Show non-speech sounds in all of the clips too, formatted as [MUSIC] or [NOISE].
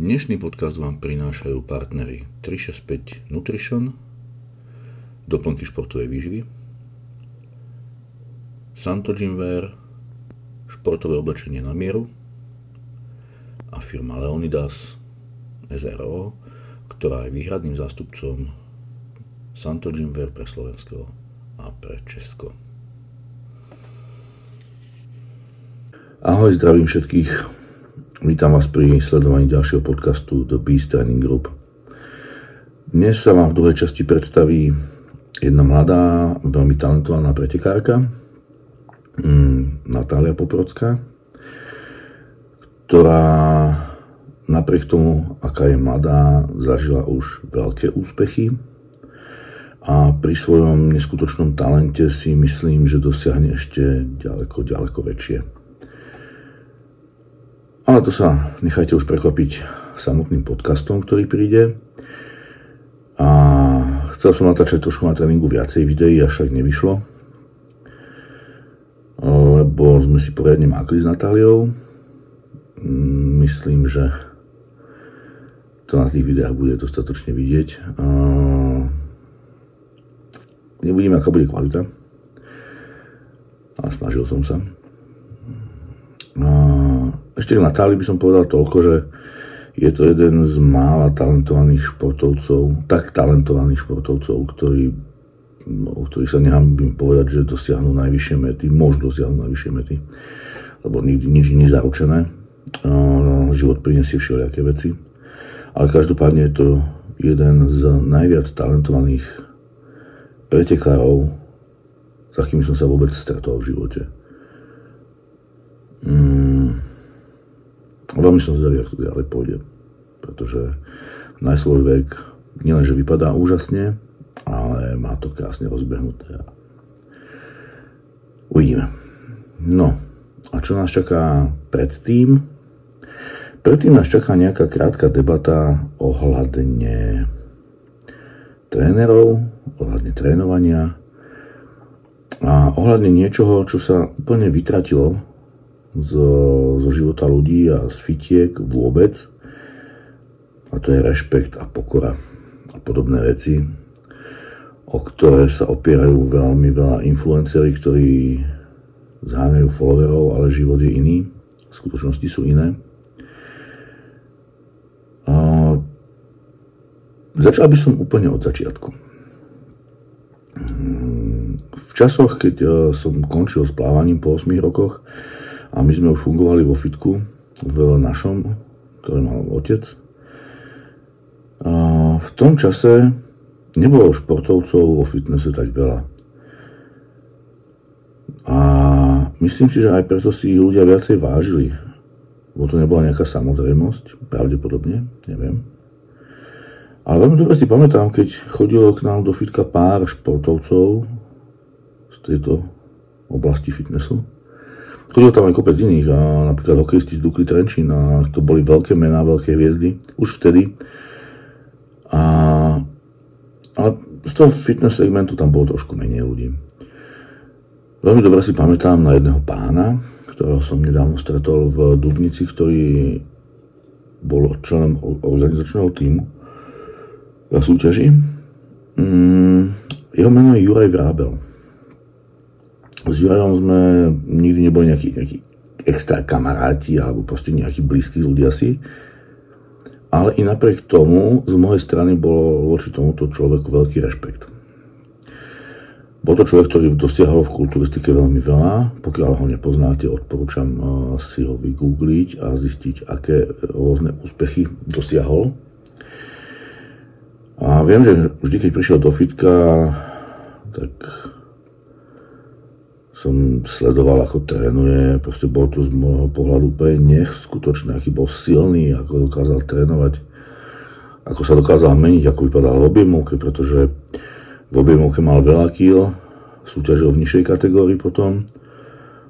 Dnešný podcast vám prinášajú partnery 365 Nutrition, doplnky športovej výživy, Santo Gymwear, športové oblečenie na mieru a firma Leonidas SRO, ktorá je výhradným zástupcom Santo Gymwear pre Slovensko a pre Česko. Ahoj, zdravím všetkých Vítam vás pri sledovaní ďalšieho podcastu The Beast Training Group. Dnes sa vám v druhej časti predstaví jedna mladá, veľmi talentovaná pretekárka, mm, Natália Poprocká, ktorá napriek tomu, aká je mladá, zažila už veľké úspechy a pri svojom neskutočnom talente si myslím, že dosiahne ešte ďaleko, ďaleko väčšie. Ale to sa nechajte už prekvapiť samotným podcastom, ktorý príde. A chcel som natáčať trošku na tréningu viacej videí, však nevyšlo. Lebo sme si poriadne mákli s Natáliou. Myslím, že to na tých videách bude dostatočne vidieť. Nebudím, aká bude kvalita. Ale snažil som sa. Ešte na Táli by som povedal toľko, že je to jeden z mála talentovaných športovcov, tak talentovaných športovcov, ktorí, o ktorých sa nehambím povedať, že dosiahnu najvyššie mety, môžu dosiahnuť najvyššie mety, lebo nikdy nič nie je zaručené. Život prinesie všelijaké veci. Ale každopádne je to jeden z najviac talentovaných pretekárov, s akými som sa vôbec stretol v živote. Mm Veľmi som zvedavý, ako to ďalej pôjde, pretože na svoj vek nielenže vypadá úžasne, ale má to krásne rozbehnuté. Uvidíme. No, a čo nás čaká predtým? Predtým nás čaká nejaká krátka debata ohľadne trénerov, ohľadne trénovania a ohľadne niečoho, čo sa úplne vytratilo zo, zo života ľudí a z fitiek vôbec. A to je rešpekt a pokora a podobné veci, o ktoré sa opierajú veľmi veľa influenceri, ktorí zháňajú followerov, ale život je iný. V skutočnosti sú iné. A začal by som úplne od začiatku. V časoch, keď eh, som končil s plávaním po 8 rokoch, a my sme už fungovali vo fitku, v našom, ktorý mal otec. A v tom čase nebolo športovcov vo fitnesse tak veľa. A myslím si, že aj preto si ľudia viacej vážili. Bo to nebola nejaká samozrejmosť, pravdepodobne, neviem. Ale veľmi dobre si pamätám, keď chodilo k nám do fitka pár športovcov z tejto oblasti fitnessu. Chodil tam aj kopec iných, a napríklad hokejisti z Dukly Trenčín, a to boli veľké mená, veľké hviezdy, už vtedy. A, ale z toho fitness segmentu tam bolo trošku menej ľudí. Veľmi dobre si pamätám na jedného pána, ktorého som nedávno stretol v Dubnici, ktorý bol členom organizačného týmu na súťaži. Mm, jeho meno je Juraj Vrábel. S Jurajom sme nikdy neboli nejakí, nejakí extra kamaráti alebo proste nejakí blízki ľudia si. Ale i napriek tomu z mojej strany bol voči tomuto človeku veľký rešpekt. Bol to človek, ktorý dosiahol v kulturistike veľmi veľa. Pokiaľ ho nepoznáte, odporúčam eh, si ho vygoogliť a zistiť, aké rôzne úspechy dosiahol. A viem, že vždy, keď prišiel do fitka, tak som sledoval, ako trénuje. Proste bol to z môjho pohľadu úplne neskutočný, aký bol silný, ako dokázal trénovať, ako sa dokázal meniť, ako vypadal v objemovke, pretože v objemovke mal veľa kýl, súťažil v nižšej kategórii potom,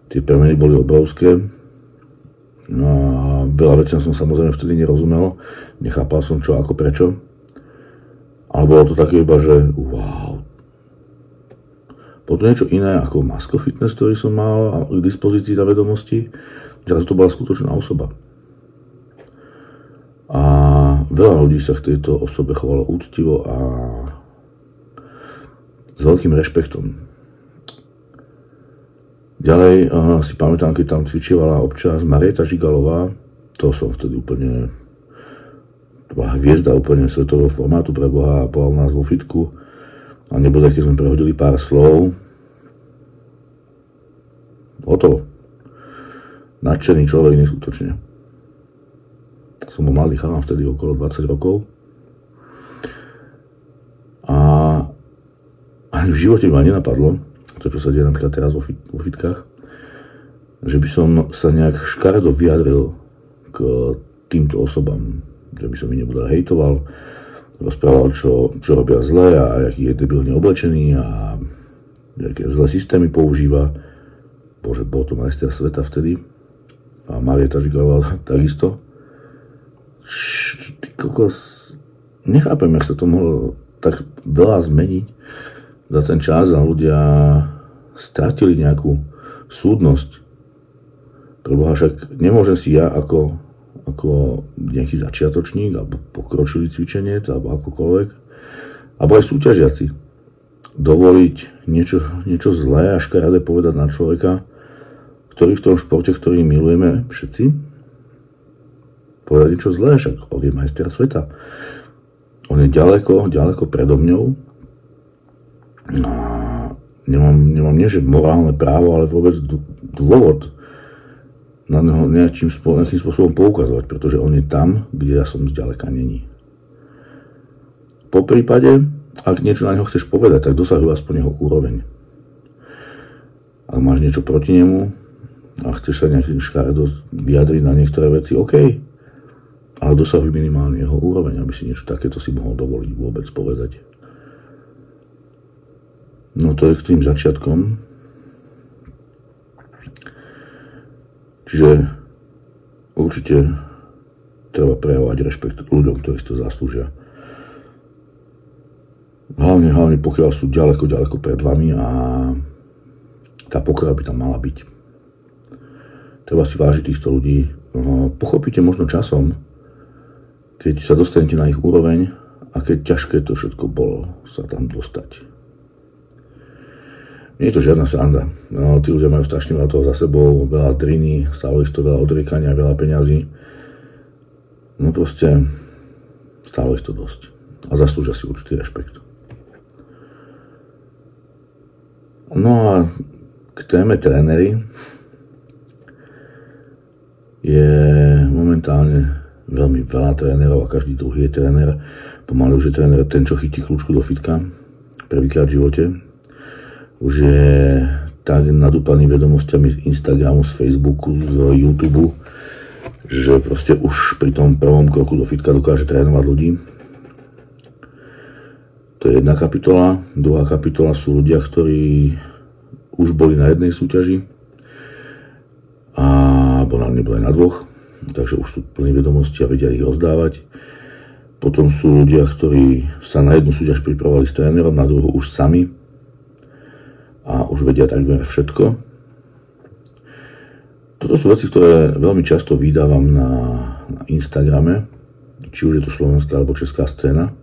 tie premeny boli obrovské. No a veľa vecí som samozrejme vtedy nerozumel, nechápal som čo, ako, prečo. Ale bolo to také iba, že wow, bolo to niečo iné ako Masko Fitness, ktorý som mal k dispozícii na vedomosti. Teraz to bola skutočná osoba. A veľa ľudí sa k tejto osobe chovalo úctivo a s veľkým rešpektom. Ďalej uh, si pamätám, keď tam cvičovala občas Marieta Žigalová, to som vtedy úplne to bola hviezda úplne svetového formátu pre Boha a bola u nás vo fitku a nebude, keď sme prehodili pár slov. Hotovo. Nadšený človek neskutočne. Som bol mladý chalán vtedy okolo 20 rokov. A ani v živote ma nenapadlo, to čo sa deje napríklad teraz vo, fit, vo fitkách, že by som sa nejak škaredo vyjadril k týmto osobám, že by som ich nebudel hejtoval, rozprával, čo, čo robia zle a aký je debilne oblečený a aké zlé systémy používa. Bože, bol to majster sveta vtedy. A Marieta Žigalová [LAUGHS] takisto. Ty kokos, nechápem, jak sa to mohlo tak veľa zmeniť za ten čas a ľudia stratili nejakú súdnosť. Preboha, však nemôžem si ja ako ako nejaký začiatočník alebo pokročilý cvičenec alebo akokoľvek, alebo aj súťažiaci. Dovoliť niečo, niečo zlé a škaredé povedať na človeka, ktorý v tom športe, ktorý milujeme všetci, povedať niečo zlé, však on je majster sveta. On je ďaleko, ďaleko predo mňou. A nemám, nemám nie, že morálne právo, ale vôbec dôvod na neho nejakým, nejakým spôsobom poukazovať, pretože on je tam, kde ja som zďaleka není. Po prípade, ak niečo na neho chceš povedať, tak dosahuj aspoň jeho úroveň. Ak máš niečo proti nemu a chceš sa nejakým škaredo vyjadriť na niektoré veci, OK, ale dosahuj minimálne jeho úroveň, aby si niečo takéto si mohol dovoliť vôbec povedať. No to je k tým začiatkom. Čiže určite treba prejavovať rešpekt ľuďom, ktorí si to zaslúžia. Hlavne, hlavne pokiaľ sú ďaleko, ďaleko pred vami a tá pokora by tam mala byť. Treba si vážiť týchto ľudí. No, pochopíte možno časom, keď sa dostanete na ich úroveň a keď ťažké to všetko bolo sa tam dostať. Nie je to žiadna sranda. No, tí ľudia majú strašne veľa toho za sebou, veľa driny, stálo ich to veľa odriekania, veľa peňazí. No proste stálo ich to dosť. A zaslúžia si určitý rešpekt. No a k téme trénery je momentálne veľmi veľa trénerov a každý druhý je tréner. Pomaly už je tréner ten, čo chytí kľúčku do fitka prvýkrát v živote už je nadúpaný vedomostiami z Instagramu, z Facebooku, z YouTube, že proste už pri tom prvom kroku do fitka dokáže trénovať ľudí. To je jedna kapitola. Druhá kapitola sú ľudia, ktorí už boli na jednej súťaži a na neboli na dvoch, takže už sú plní vedomosti a vedia ich rozdávať. Potom sú ľudia, ktorí sa na jednu súťaž pripravovali s trénerom, na druhú už sami, už vedia takmer všetko. Toto sú veci, ktoré veľmi často vydávam na, na Instagrame, či už je to slovenská alebo česká scéna,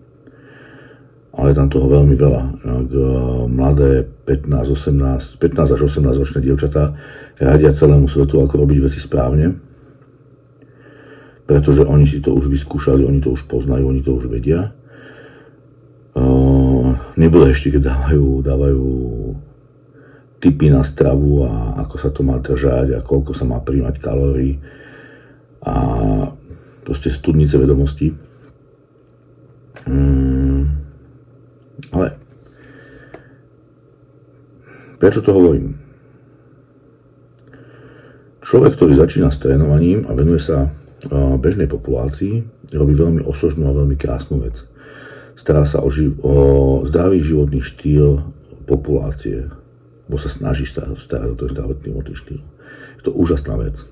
ale je tam toho veľmi veľa. Ak e, mladé 15, 18, 15 až 18 ročné dievčatá radia celému svetu, ako robiť veci správne, pretože oni si to už vyskúšali, oni to už poznajú, oni to už vedia. Uh, nebude ešte, keď dávajú, dávajú typy na stravu a ako sa to má držať a koľko sa má príjmať kalórií a proste studnice vedomostí. Mm, ale prečo to hovorím? Človek, ktorý začína s trénovaním a venuje sa bežnej populácii, robí veľmi osožnú a veľmi krásnu vec. Stará sa o, živ- o zdravý životný štýl populácie, bo sa snaží starať o ten zdravotný štýl. Je to úžasná vec.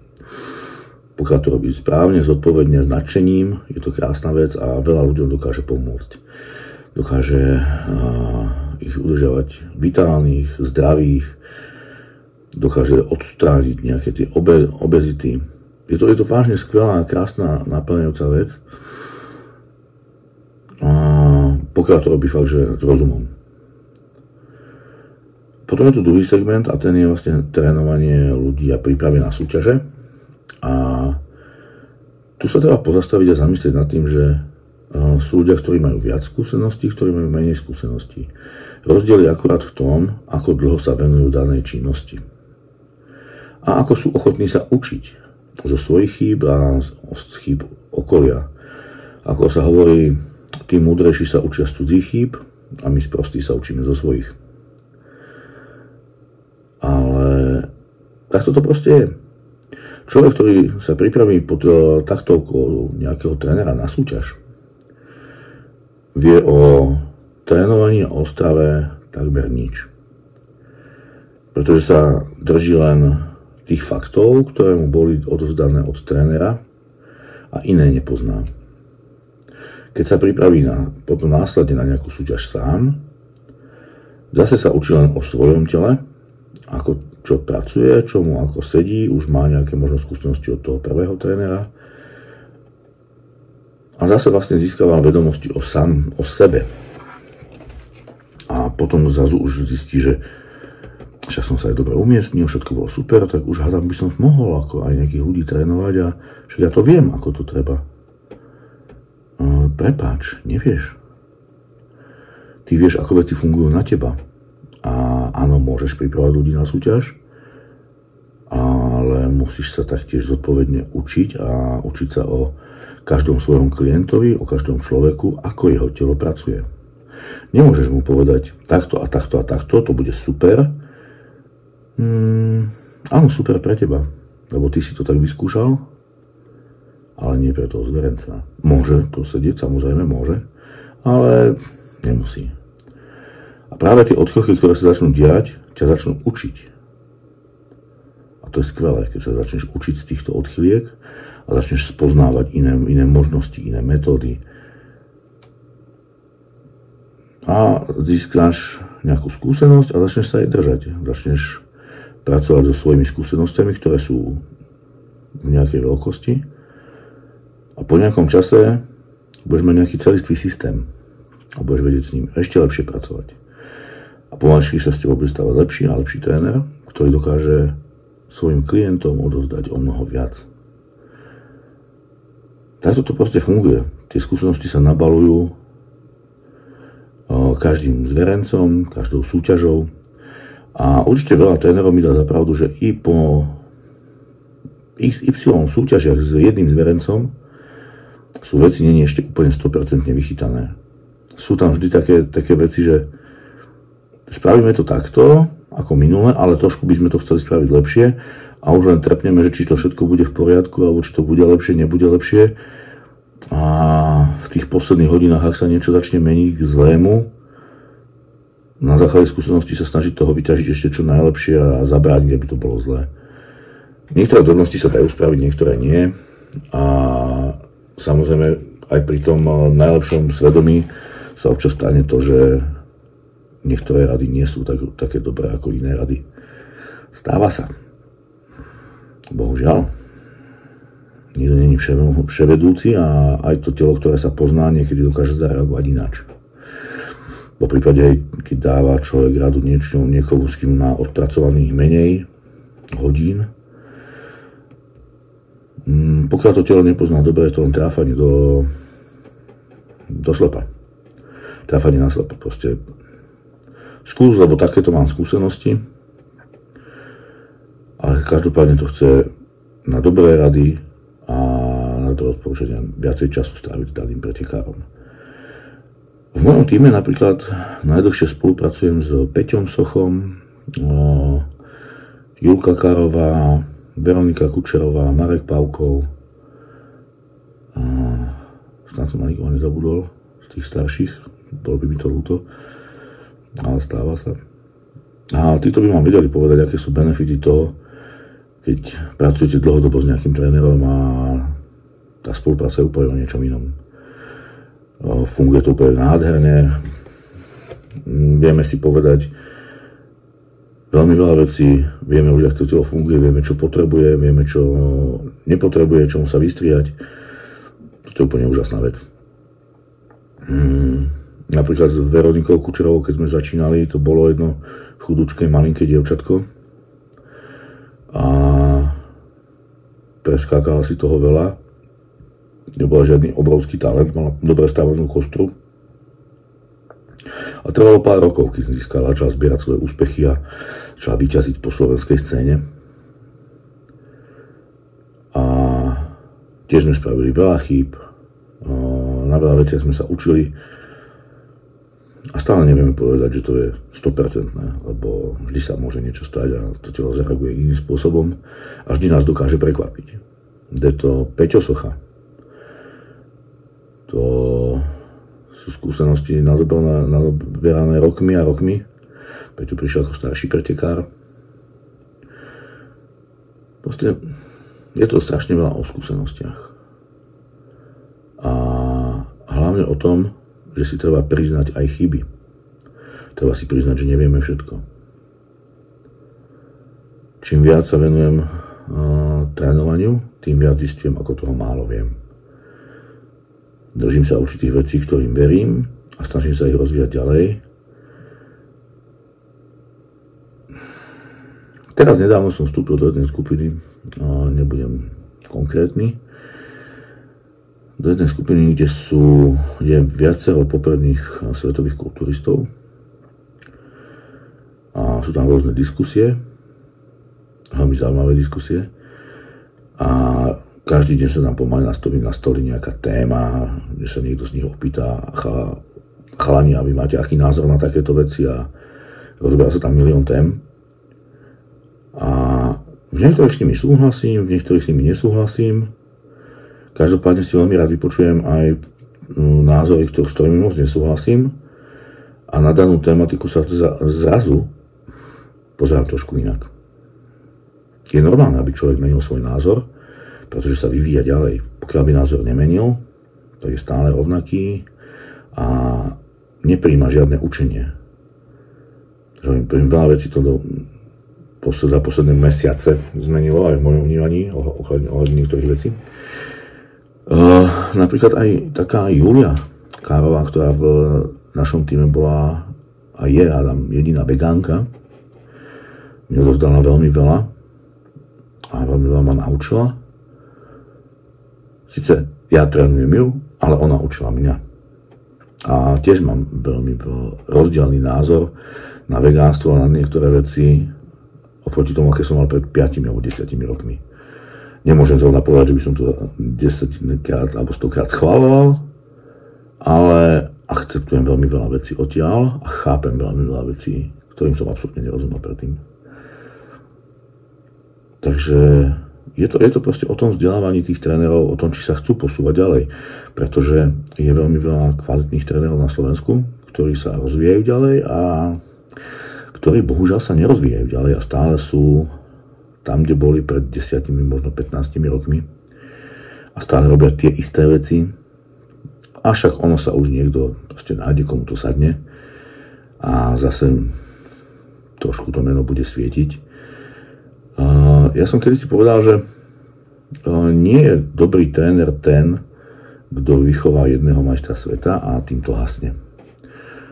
Pokiaľ to robí správne, zodpovedne, s nadšením, je to krásna vec a veľa ľuďom dokáže pomôcť. Dokáže ich udržovať vitálnych, zdravých, dokáže odstrániť nejaké tie obe, obezity. Je to, je to vážne skvelá, krásna, naplňajúca vec. pokiaľ to robí fakt, že s rozumom. Potom je tu druhý segment a ten je vlastne trénovanie ľudí a prípravy na súťaže. A tu sa treba pozastaviť a zamyslieť nad tým, že e, sú ľudia, ktorí majú viac skúseností, ktorí majú menej skúseností. Rozdiel je akurát v tom, ako dlho sa venujú danej činnosti. A ako sú ochotní sa učiť zo svojich chýb a z chýb okolia. Ako sa hovorí, tí múdrejší sa učia z cudzích chýb a my sprostí sa učíme zo svojich. Ale takto to proste je. Človek, ktorý sa pripraví pod e, taktovkou nejakého trénera na súťaž, vie o trénovaní a o strave takmer nič. Pretože sa drží len tých faktov, ktoré mu boli odovzdané od trénera a iné nepozná. Keď sa pripraví na, potom následne na nejakú súťaž sám, zase sa učí len o svojom tele, ako čo pracuje, čo mu ako sedí, už má nejaké možno skúsenosti od toho prvého trénera. A zase vlastne získava vedomosti o sám, o sebe. A potom zrazu už zistí, že však som sa aj dobre umiestnil, všetko bolo super, tak už hádam by som mohol ako aj nejakých ľudí trénovať a však ja to viem, ako to treba. E, prepáč, nevieš. Ty vieš, ako veci fungujú na teba a áno, môžeš pripravať ľudí na súťaž, ale musíš sa taktiež zodpovedne učiť a učiť sa o každom svojom klientovi, o každom človeku, ako jeho telo pracuje. Nemôžeš mu povedať takto a takto a takto, to bude super. Hmm, áno, super pre teba, lebo ty si to tak vyskúšal, ale nie pre toho zverenca. Môže to sedieť, samozrejme môže, ale nemusí. A práve tie odchylky, ktoré sa začnú diať, ťa začnú učiť. A to je skvelé, keď sa začneš učiť z týchto odchyliek a začneš spoznávať iné, iné možnosti, iné metódy. A získáš nejakú skúsenosť a začneš sa jej držať. Začneš pracovať so svojimi skúsenostiami, ktoré sú v nejakej veľkosti. A po nejakom čase budeš mať nejaký celistvý systém a budeš vedieť s ním ešte lepšie pracovať. A pomalšie sa s tebou bude stávať lepší a lepší tréner, ktorý dokáže svojim klientom odozdať o mnoho viac. Takto to proste funguje. Tie skúsenosti sa nabalujú každým zverencom, každou súťažou. A určite veľa trénerov mi dá za pravdu, že i po XY súťažiach s jedným zverencom sú veci není ešte úplne 100% vychytané. Sú tam vždy také, také veci, že spravíme to takto, ako minule, ale trošku by sme to chceli spraviť lepšie a už len trepneme, že či to všetko bude v poriadku, alebo či to bude lepšie, nebude lepšie. A v tých posledných hodinách, ak sa niečo začne meniť k zlému, na základe skúsenosti sa snažiť toho vyťažiť ešte čo najlepšie a zabrániť, aby to bolo zlé. Niektoré drobnosti sa dajú spraviť, niektoré nie. A samozrejme aj pri tom najlepšom svedomí sa občas stane to, že niektoré rady nie sú tak, také dobré ako iné rady. Stáva sa. Bohužiaľ. Nikto není vševedúci a aj to telo, ktoré sa pozná, niekedy dokáže zareagovať ináč. Po prípade, keď dáva človek radu niečo, niekomu, s kým má odpracovaných menej hodín, mm, pokiaľ to telo nepozná dobre, je to len tráfanie do, do slepa. Tráfanie na slepo. Proste skús, lebo takéto mám skúsenosti. Ale každopádne to chce na dobré rady a na to odporúčania viacej času stráviť s daným pretekárom. V mojom týme napríklad najdlhšie spolupracujem s Peťom Sochom, Julka Karová, Veronika Kučerová, Marek Pavkov. Snad som na nikoho nezabudol z tých starších, bolo by mi to ľúto ale stáva sa. A títo by vám vedeli povedať, aké sú benefity toho, keď pracujete dlhodobo s nejakým trénerom a tá spolupráca je úplne o niečom inom. Funguje to úplne nádherne. Vieme si povedať veľmi veľa vecí, vieme už, ako to telo funguje, vieme, čo potrebuje, vieme, čo nepotrebuje, čomu sa vystriať. To je úplne úžasná vec. Napríklad s Veronikou Kučerovou, keď sme začínali, to bolo jedno chudučké, malinké dievčatko. A preskákala si toho veľa. Nebola žiadny obrovský talent, mala dobre stavenú kostru. A trvalo pár rokov, keď získala čas zbierať svoje úspechy a začala vyťaziť po slovenskej scéne. A tiež sme spravili veľa chýb, na veľa veciach sme sa učili a stále nevieme povedať, že to je 100%, lebo vždy sa môže niečo stať a to telo zareaguje iným spôsobom a vždy nás dokáže prekvapiť. Je to Peťo Socha. To sú skúsenosti nadoberané rokmi a rokmi. Peťo prišiel ako starší pretekár. Proste je to strašne veľa o skúsenostiach. A hlavne o tom, že si treba priznať aj chyby. Treba si priznať, že nevieme všetko. Čím viac sa venujem uh, trénovaniu, tým viac zistujem, ako toho málo viem. Držím sa určitých vecí, ktorým verím a snažím sa ich rozvíjať ďalej. Teraz nedávno som vstúpil do jednej skupiny, nebudem konkrétny, do jednej skupiny, kde sú, je viacero popredných svetových kulturistov. A sú tam rôzne diskusie, veľmi zaujímavé diskusie. A každý deň sa nám pomaly nastorí na stoli nejaká téma, kde sa niekto z nich opýta chalani, a vy máte aký názor na takéto veci? A rozoberá sa tam milión tém. A v niektorých s nimi súhlasím, v niektorých s nimi nesúhlasím, Každopádne si veľmi rád vypočujem aj mm, názory, s ktorými moc nesúhlasím a na danú tematiku sa zrazu pozerám trošku inak. Je normálne, aby človek menil svoj názor, pretože sa vyvíja ďalej. Pokiaľ by názor nemenil, tak je stále rovnaký a nepríjma žiadne učenie. Že veľa vecí to do, za posledné mesiace zmenilo aj v mojom vnímaní ohľadne niektorých vecí. Napríklad aj taká Julia Kárová, ktorá v našom týme bola a je Adam jediná vegánka, mi rozdala veľmi veľa a veľmi veľa ma naučila. Sice ja trénujem ju, ale ona učila mňa. A tiež mám veľmi rozdielný názor na vegánstvo a na niektoré veci oproti tomu, aké som mal pred 5 alebo 10 rokmi. Nemôžem zrovna povedať, že by som to 10 krát alebo 100 krát schváloval, ale akceptujem veľmi veľa vecí odtiaľ a chápem veľmi veľa vecí, ktorým som absolútne nerozumel predtým. Takže je to, je to proste o tom vzdelávaní tých trénerov, o tom, či sa chcú posúvať ďalej. Pretože je veľmi veľa kvalitných trénerov na Slovensku, ktorí sa rozvíjajú ďalej a ktorí bohužiaľ sa nerozvíjajú ďalej a stále sú tam, kde boli pred 10, možno 15 rokmi a stále robia tie isté veci. A však ono sa už niekto proste nájde, komu to sadne a zase trošku to meno bude svietiť. Ja som kedy si povedal, že nie je dobrý tréner ten, kto vychová jedného majstra sveta a týmto hasne.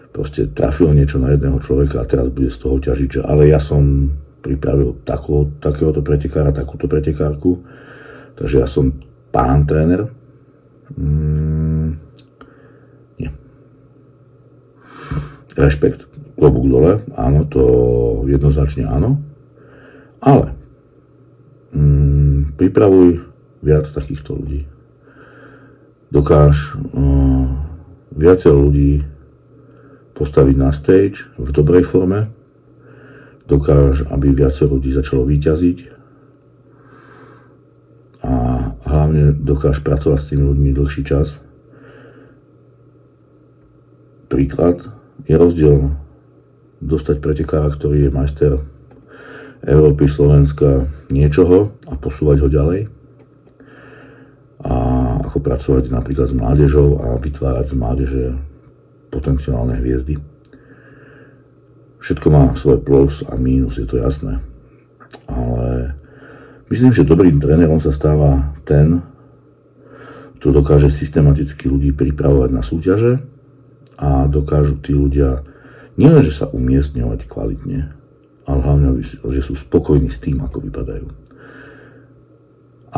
Proste trafil niečo na jedného človeka a teraz bude z toho ťažiť, že ale ja som pripravil takú, takéhoto pretekára, takúto pretekárku. Takže ja som pán tréner. Mm, nie. Rešpekt, klobúk dole, áno, to jednoznačne áno. Ale mm, pripravuj viac takýchto ľudí. Dokáž uh, viacero ľudí postaviť na stage v dobrej forme, dokáž, aby viacero ľudí začalo vyťaziť a hlavne dokáž pracovať s tými ľuďmi dlhší čas. Príklad je rozdiel dostať pretekára, ktorý je majster Európy, Slovenska, niečoho a posúvať ho ďalej a ako pracovať napríklad s mládežou a vytvárať z mládeže potenciálne hviezdy. Všetko má svoj plus a mínus, je to jasné. Ale myslím, že dobrým trénerom sa stáva ten, kto dokáže systematicky ľudí pripravovať na súťaže a dokážu tí ľudia nielen, že sa umiestňovať kvalitne, ale hlavne, že sú spokojní s tým, ako vypadajú.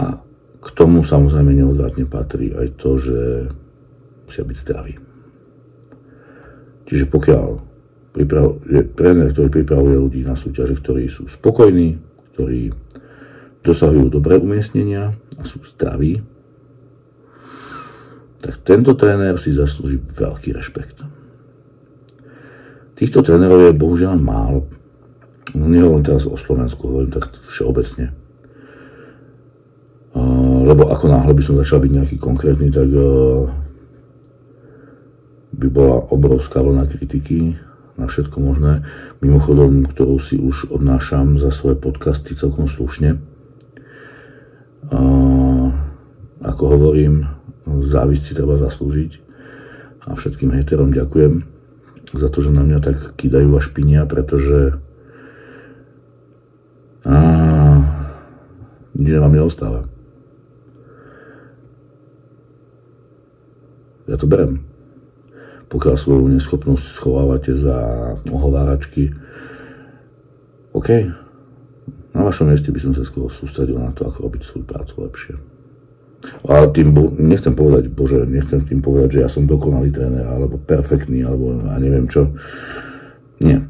A k tomu samozrejme neodvratne patrí aj to, že musia byť zdraví. Čiže pokiaľ priprav, je tréner, ktorý pripravuje ľudí na súťaže, ktorí sú spokojní, ktorí dosahujú dobré umiestnenia a sú zdraví, tak tento tréner si zaslúži veľký rešpekt. Týchto trénerov je bohužiaľ málo. No nehovorím teraz o Slovensku, hovorím tak všeobecne. Lebo ako náhle by som začal byť nejaký konkrétny, tak by bola obrovská vlna kritiky na všetko možné. Mimochodom, ktorú si už odnášam za svoje podcasty celkom slušne. Ako hovorím, závisť si treba zaslúžiť. A všetkým hejterom ďakujem za to, že na mňa tak kýdajú a špinia, pretože a, nič vám neostáva. Ja to berem. Pokiaľ svoju neschopnosť schovávate za ohováračky, OK, na vašom mieste by som sa skôr sústredil na to, ako robiť svoju prácu lepšie. A tým, nechcem povedať, bože, nechcem s tým povedať, že ja som dokonalý tréner, alebo perfektný, alebo ja neviem čo. Nie.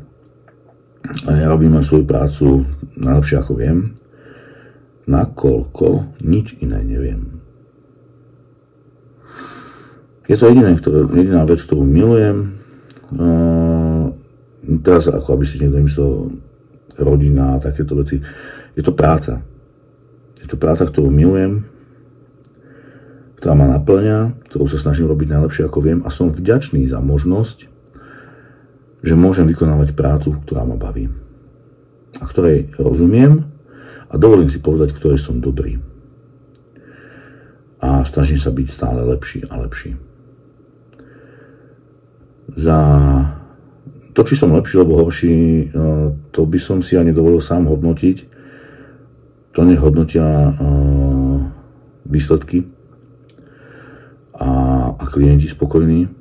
Ja robím svoju prácu najlepšie ako viem, nakoľko nič iné neviem. Je to jediné, ktoré, jediná vec, ktorú milujem. Uh, teraz, ako aby si niekto myslel, rodina a takéto veci. Je to práca. Je to práca, ktorú milujem, ktorá ma naplňa, ktorú sa snažím robiť najlepšie ako viem a som vďačný za možnosť, že môžem vykonávať prácu, ktorá ma baví a ktorej rozumiem a dovolím si povedať, v ktorej som dobrý. A snažím sa byť stále lepší a lepší. Za to, či som lepší alebo horší, no, to by som si ani dovolil sám hodnotiť. To nehodnotia výsledky a, a klienti spokojní,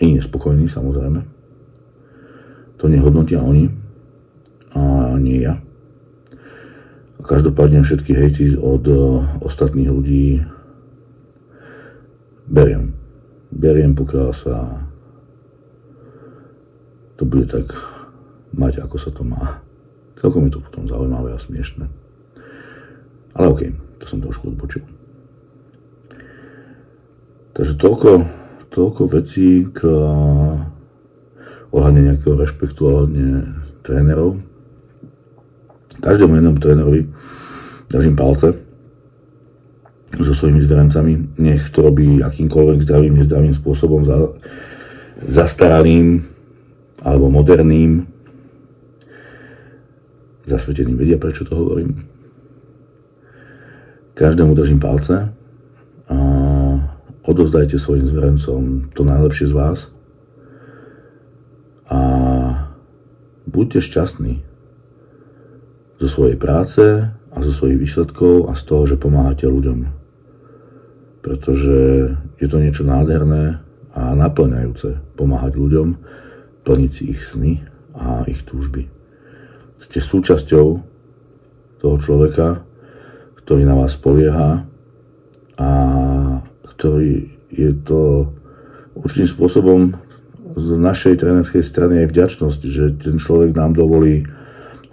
i nespokojní samozrejme. To nehodnotia oni a nie ja. Každopádne všetky hejty od uh, ostatných ľudí beriem. Beriem, pokiaľ sa to bude tak mať, ako sa to má. Celkom je to potom zaujímavé a smiešné. Ale okay, to som trošku odbočil. Takže toľko, toľko vecí k ohľadne nejakého rešpektu ohľadne trénerov. Každému jednému trénerovi držím palce so svojimi zverencami. Nech to robí akýmkoľvek zdravým, nezdravým spôsobom, za, zastaralým alebo moderným. Zasveteným vedia, prečo to hovorím. Každému držím palce a odozdajte svojim zverencom to najlepšie z vás a buďte šťastní zo svojej práce a zo svojich výsledkov a z toho, že pomáhate ľuďom. Pretože je to niečo nádherné a naplňajúce pomáhať ľuďom, plniť si ich sny a ich túžby. Ste súčasťou toho človeka, ktorý na vás polieha a ktorý je to určitým spôsobom z našej trénerskej strany aj vďačnosť, že ten človek nám dovolí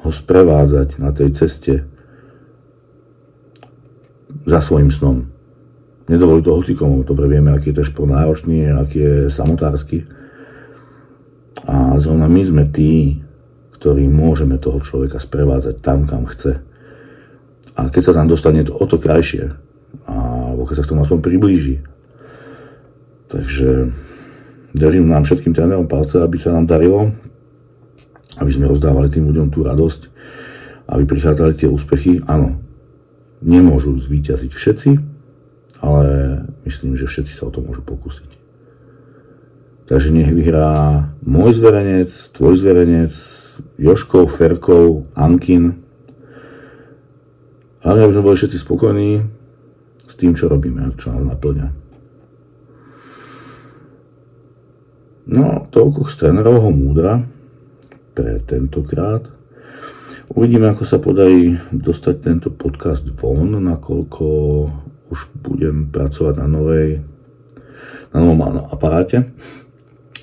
ho sprevádzať na tej ceste za svojim snom. Nedovolí to hocikomu, dobre vieme, aký je to šport náročný, aký je samotársky. A zrovna my sme tí, ktorí môžeme toho človeka sprevádzať tam, kam chce. A keď sa tam dostane, to o to krajšie alebo keď sa k tomu aspoň priblíži. Takže držím nám všetkým trénerom palce, aby sa nám darilo, aby sme rozdávali tým ľuďom tú radosť, aby prichádzali tie úspechy. Áno, nemôžu zvíťaziť všetci, ale myslím, že všetci sa o to môžu pokúsiť. Takže nech vyhrá môj zverenec, tvoj zverenec, Joškov, Ferkov, Ankin. Ale aby sme boli všetci spokojní, tým, čo robíme, čo nás naplňa. No, toľko z trénerovho múdra pre tentokrát. Uvidíme, ako sa podarí dostať tento podcast von, nakoľko už budem pracovať na novej na novom aparáte.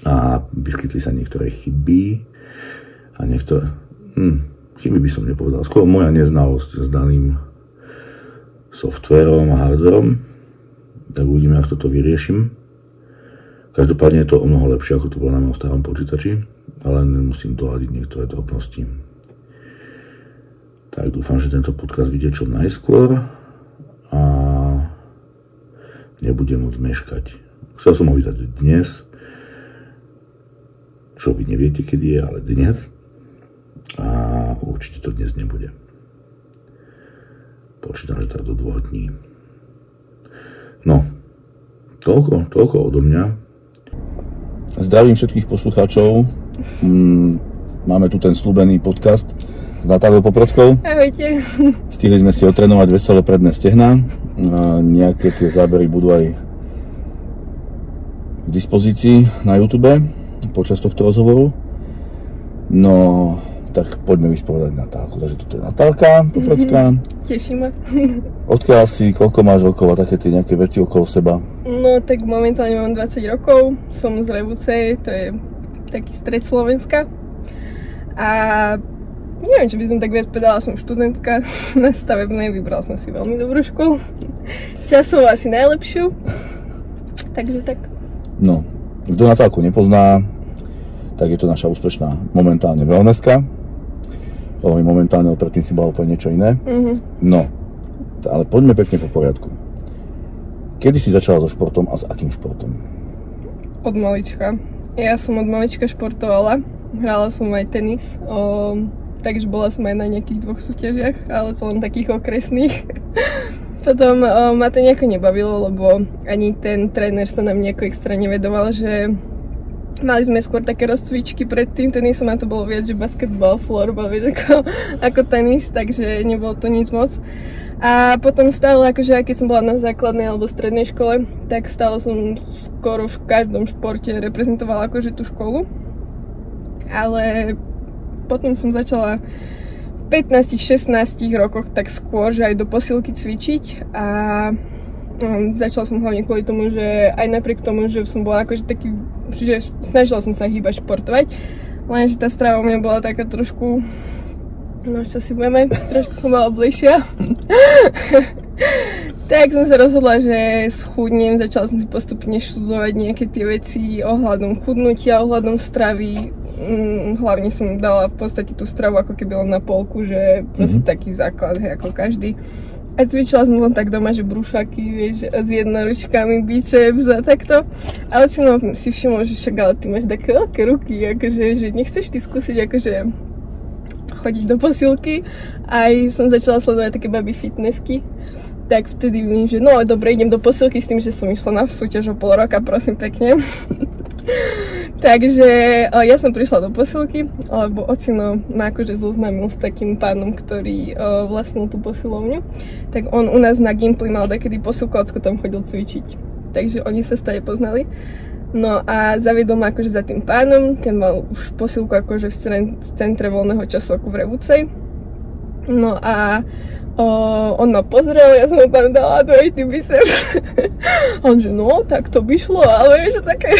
A vyskytli sa niektoré chyby a niektoré hm, chyby by som nepovedal, skôr moja neznalosť s daným softverom a hardverom. Tak uvidíme, ako toto vyriešim. Každopádne je to o mnoho lepšie, ako to bolo na mojom starom počítači, ale musím dohľadiť niektoré drobnosti. Tak dúfam, že tento podcast vidie čo najskôr a nebudem môcť meškať. Chcel som ho vydať dnes, čo vy neviete, kedy je, ale dnes. A určite to dnes nebude. Počítam, že tak do dvoch dní. No, toľko, toľko odo mňa. Zdravím všetkých poslucháčov. Mm, máme tu ten slúbený podcast s Natáliou Poprockou. Ahojte. Stihli sme si otrenovať veselé predné stehná. A nejaké tie zábery budú aj k dispozícii na YouTube počas tohto rozhovoru. No, tak poďme vyspovedať Natálku. Takže toto je Natálka Poprocká. Mm-hmm. Teší ma. [LAUGHS] Odkiaľ si, koľko máš rokov a také tie nejaké veci okolo seba? No tak momentálne mám 20 rokov, som z Revuce, to je taký stred Slovenska. A neviem, čo by som tak viac povedala, som študentka [LAUGHS] na stavebnej, vybral som si veľmi dobrú školu. Časovo asi najlepšiu. Takže tak. No, kto Natálku nepozná, tak je to naša úspešná momentálne wellnesska Hovorím momentálne, ale predtým si bola úplne niečo iné. Mm-hmm. No, ale poďme pekne po poriadku. Kedy si začala so športom a s akým športom? Od malička. Ja som od malička športovala. Hrala som aj tenis. O, takže bola som aj na nejakých dvoch súťažiach, ale som len takých okresných. [LAUGHS] Potom o, ma to nejako nebavilo, lebo ani ten tréner sa nám nejako extra nevedoval, že Mali sme skôr také rozcvičky pred tým tenisom a to bolo viac, že basketbal, florbal, vieš, ako, [LAUGHS] ako tenis, takže nebolo to nič moc. A potom stále, akože aj keď som bola na základnej alebo strednej škole, tak stále som skoro v každom športe reprezentovala akože tú školu. Ale potom som začala v 15-16 rokoch tak skôr, že aj do posilky cvičiť a Um, začala som hlavne kvôli tomu, že aj napriek tomu, že som bola akože taký, že snažila som sa hýbať, športovať, lenže tá strava u mňa bola taká trošku, no čo si budeme, trošku som bola bližšia. [LAUGHS] tak som sa rozhodla, že schudnem, začala som si postupne študovať nejaké tie veci ohľadom chudnutia, ohľadom stravy, mm, hlavne som dala v podstate tú stravu ako keby len na polku, že proste mm-hmm. taký základ, hej, ako každý. A cvičila som len tak doma, že brúšaky, vieš, s jednoručkami, biceps a takto. A ocino si všimol, že však ale ty máš také veľké ruky, akože, že nechceš ty skúsiť akože chodiť do posilky. Aj som začala sledovať také baby fitnessky. Tak vtedy vím, že no dobre, idem do posilky s tým, že som išla na súťaž o pol roka, prosím pekne. [LAUGHS] Takže ja som prišla do posilky, lebo ocino ma akože zoznámil s takým pánom, ktorý uh, vlastnil tú posilovňu. Tak on u nás na Gimply mal takedy posilku, ocko tam chodil cvičiť. Takže oni sa stade poznali. No a zaviedol ma akože za tým pánom, ten mal už posilku akože v centre voľného času ako v Revúcej. No a o, on ma pozrel, ja som mu tam dala dvojitý biceps. [LAUGHS] on že no, tak to by šlo, ale že také...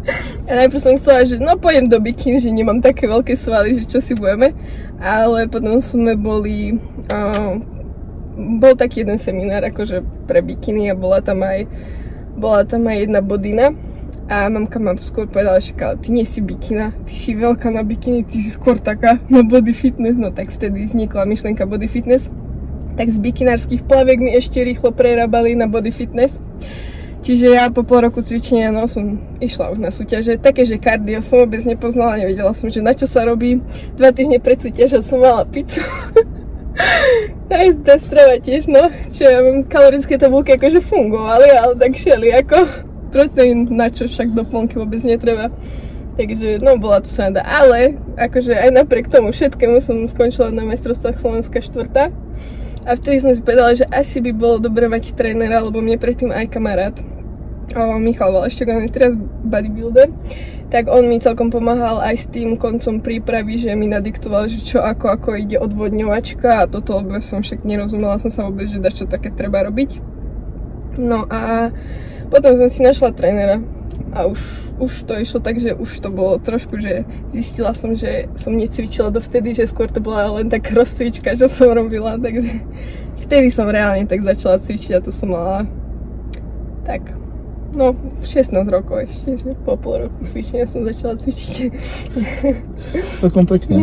[LAUGHS] ja najprv som chcela, že no pôjdem do bikín, že nemám také veľké svaly, že čo si budeme. Ale potom sme boli... O, bol taký jeden seminár akože pre bikiny a bola tam aj bola tam aj jedna bodina a mamka ma skôr povedala, že ty nie si bikina, ty si veľká na bikiny, ty si skôr taká na body fitness, no tak vtedy vznikla myšlenka body fitness tak z bikinárskych plaviek mi ešte rýchlo prerábali na body fitness. Čiže ja po pol roku cvičenia no, som išla už na súťaže. Také, že kardio som vôbec nepoznala, nevedela som, že na čo sa robí. Dva týždne pred súťažou som mala pizzu. [LAUGHS] Aj tá strava tiež, no. Čo ja mám, kalorické tabulky akože fungovali, ale tak šeli ako. Proteín, na čo však doplnky vôbec netreba. Takže, no, bola to sranda. Ale, akože aj napriek tomu všetkému som skončila na majstrovstvách Slovenska štvrtá a vtedy som si povedala, že asi by bolo dobre mať trénera, lebo mne predtým aj kamarát o, Michal Valeščok, on je teraz bodybuilder, tak on mi celkom pomáhal aj s tým koncom prípravy, že mi nadiktoval, že čo ako, ako ide odvodňovačka a toto, lebo som však nerozumela som sa vôbec, že čo také treba robiť. No a potom som si našla trénera a už, už to išlo tak, že už to bolo trošku, že zistila som, že som necvičila dovtedy, že skôr to bola len taká rozcvička, čo som robila, takže vtedy som reálne tak začala cvičiť a to som mala tak, no 16 rokov ešte, že po pol roku cvičenia som začala cvičiť. Takom pekne.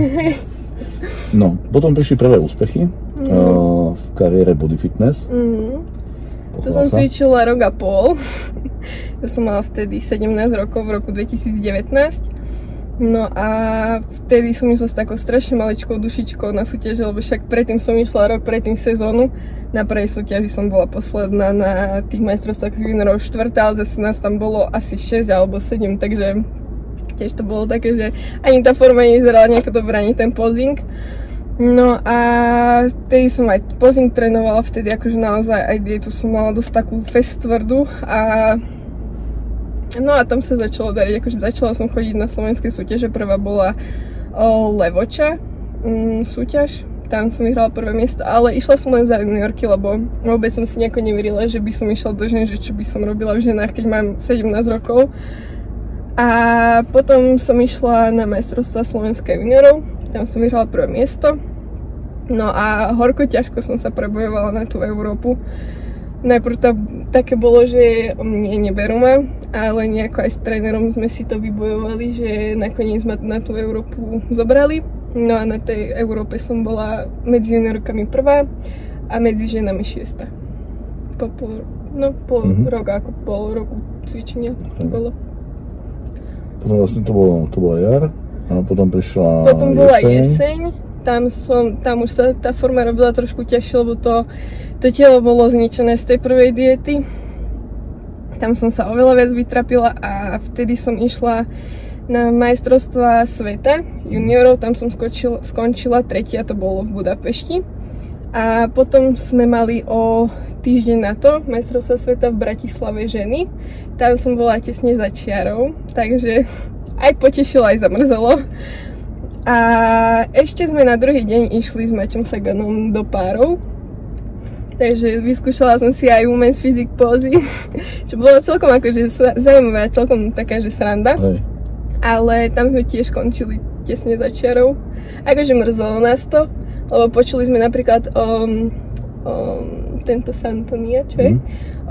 No, potom prišli prvé úspechy mm. uh, v kariére Body Fitness. Mm. To som cvičila rok a pol. To som mala vtedy 17 rokov v roku 2019. No a vtedy som išla s takou strašne maličkou dušičkou na súťaže, lebo však predtým som išla rok predtým sezónu. Na prvej súťaži som bola posledná na tých majstrovstvách juniorov štvrtá, ale zase nás tam bolo asi 6 alebo 7, takže tiež to bolo také, že ani tá forma nevyzerala nejako dobrá, ani ten posing. No a vtedy som aj posing trénovala, vtedy akože naozaj aj dietu som mala dosť takú fest tvrdú a no a tam sa začalo dariť, akože začala som chodiť na slovenské súťaže, prvá bola o, Levoča mm, súťaž, tam som vyhrala prvé miesto, ale išla som len za juniorky, lebo vôbec som si nejako neverila, že by som išla do žen, že čo by som robila v ženách, keď mám 17 rokov. A potom som išla na majstrovstva Slovenska juniorov, tam som vyhrala prvé miesto. No a horko ťažko som sa prebojovala na tú Európu. Najprv to také bolo, že mne neberú ma, ale nejako aj s trénerom sme si to vybojovali, že nakoniec ma na tú Európu zobrali. No a na tej Európe som bola medzi juniorkami prvá a medzi ženami šiesta. Po pol, no pol mm-hmm. roka, ako pol roku cvičenia to bolo. Potom vlastne to bolo, to bola jar a potom prišla Potom bola jeseň. jeseň tam, som, tam už sa tá forma robila trošku ťažšie, lebo to, to telo bolo zničené z tej prvej diety. Tam som sa oveľa viac vytrapila a vtedy som išla na majstrovstva sveta juniorov, tam som skočil, skončila tretia, to bolo v Budapešti. A potom sme mali o týždeň na to majstrovstva sveta v Bratislave ženy. Tam som bola tesne za čiarou, takže aj potešilo, aj zamrzelo. A ešte sme na druhý deň išli s Maťom Saganom do párov. Takže vyskúšala som si aj Women's Physique pózy, [LAUGHS] čo bolo celkom akože zaujímavé, celkom taká, že sranda. Hej. Ale tam sme tiež končili tesne za čiarou. Akože mrzelo nás to, lebo počuli sme napríklad o, o tento Santonia, čo je, mm.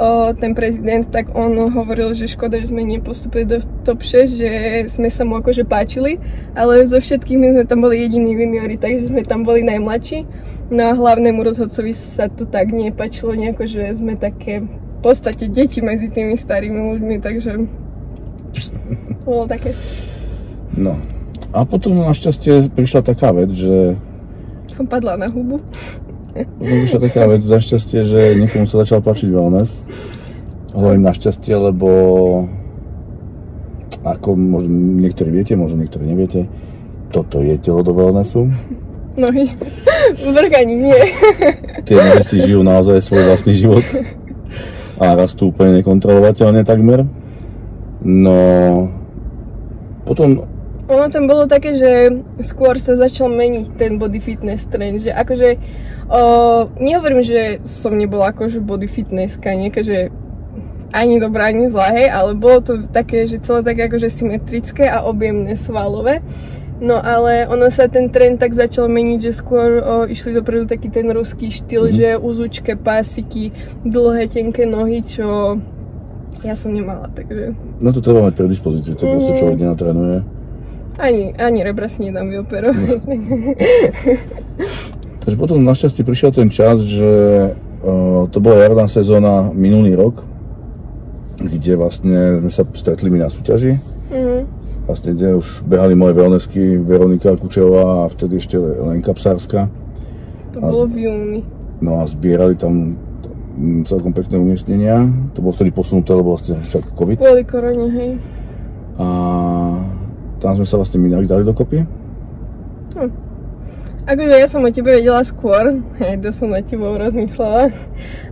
o, ten prezident, tak on hovoril, že škoda, že sme nepostupili do top 6, že sme sa mu akože páčili, ale zo všetkými sme tam boli jediní juniori, takže sme tam boli najmladší. No a hlavnému rozhodcovi sa to tak nepáčilo nejako, že sme také v podstate deti medzi tými starými ľuďmi, takže bolo také. No. A potom našťastie prišla taká vec, že... Som padla na hubu. Vyšla taká vec, za šťastie, že niekomu sa začal páčiť wellness. Hovorím našťastie, lebo ako možno niektorí viete, možno niektorí neviete, toto je telo do wellnessu. Nohy. Vrch ani nie. Tie nohy si žijú naozaj svoj vlastný život a rastú úplne nekontrolovateľne takmer. No, potom ono tam bolo také, že skôr sa začal meniť ten body fitness trend, že akože o, nehovorím, že som nebola akože body fitness kanieľka, že ani dobrá, ani zlá, hej, ale bolo to také, že celé také akože symetrické a objemné svalové. No ale ono sa ten trend tak začal meniť, že skôr o, išli dopredu taký ten ruský štýl, mm-hmm. že uzučké pásiky, dlhé, tenké nohy, čo ja som nemala, takže... No to treba mať predispozíciu, to mm-hmm. proste človek nenatrénuje. Ani, ani rebra si nedám vyoperovať. [LAUGHS] Takže potom našťastie prišiel ten čas, že uh, to bola jarná sezóna minulý rok, kde vlastne sme sa stretli my na súťaži. Mm-hmm. Vlastne, kde už behali moje wellnessky Veronika Kučevá a vtedy ešte Lenka Psárska. To bolo v júni. No a zbierali tam celkom pekné umiestnenia. To bolo vtedy posunuté, lebo vlastne však COVID. Kvôli korone, hej. A tam sme sa vlastne minali dali dokopy. Hm. Akože ja som o tebe vedela skôr, aj to som na tebou rozmýšľala,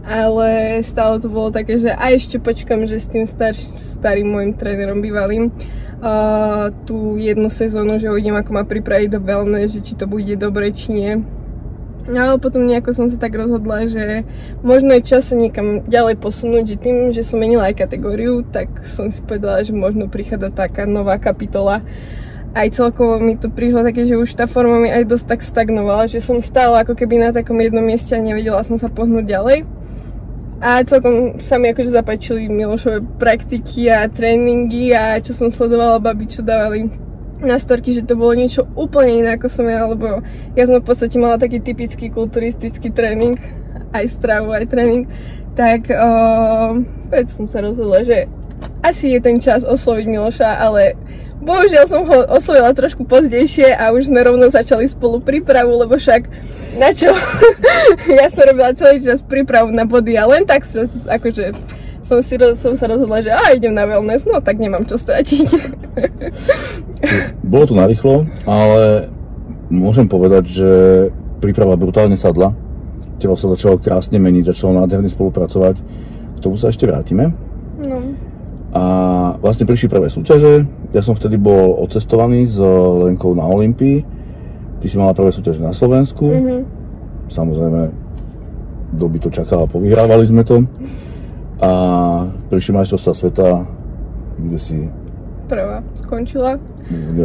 ale stále to bolo také, že aj ešte počkam, že s tým star, starým môjim trénerom bývalým uh, tú jednu sezónu, že uvidím, ako ma pripraviť do wellness, že či to bude dobre, či nie. No, ale potom nejako som sa tak rozhodla, že možno je čas sa niekam ďalej posunúť, že tým, že som menila aj kategóriu, tak som si povedala, že možno prichádza taká nová kapitola. Aj celkovo mi to prišlo také, že už tá forma mi aj dosť tak stagnovala, že som stála ako keby na takom jednom mieste a nevedela som sa pohnúť ďalej. A celkom sa mi akože zapáčili Milošové praktiky a tréningy a čo som sledovala babi, čo dávali na storky, že to bolo niečo úplne iné ako som ja, lebo ja som v podstate mala taký typický kulturistický tréning, aj stravu, aj tréning, tak uh, preto som sa rozhodla, že asi je ten čas osloviť Miloša, ale bohužiaľ som ho oslovila trošku pozdejšie a už sme rovno začali spolu prípravu, lebo však na čo? [LAUGHS] ja som robila celý čas prípravu na body a len tak sa akože som, si, som sa rozhodla, že a idem na wellness, no tak nemám čo stratiť. [LAUGHS] Bolo to narýchlo, ale môžem povedať, že príprava brutálne sadla. Telo sa začalo krásne meniť, začalo nádherne spolupracovať. K tomu sa ešte vrátime. A vlastne prišli prvé súťaže. Ja som vtedy bol odcestovaný s Lenkou na Olympii. Ty si mala prvé súťaže na Slovensku. Mm-hmm. Samozrejme, kto by to čakal povyhrávali sme to a prišli majstrovstvá sveta, kde si prvá skončila. V.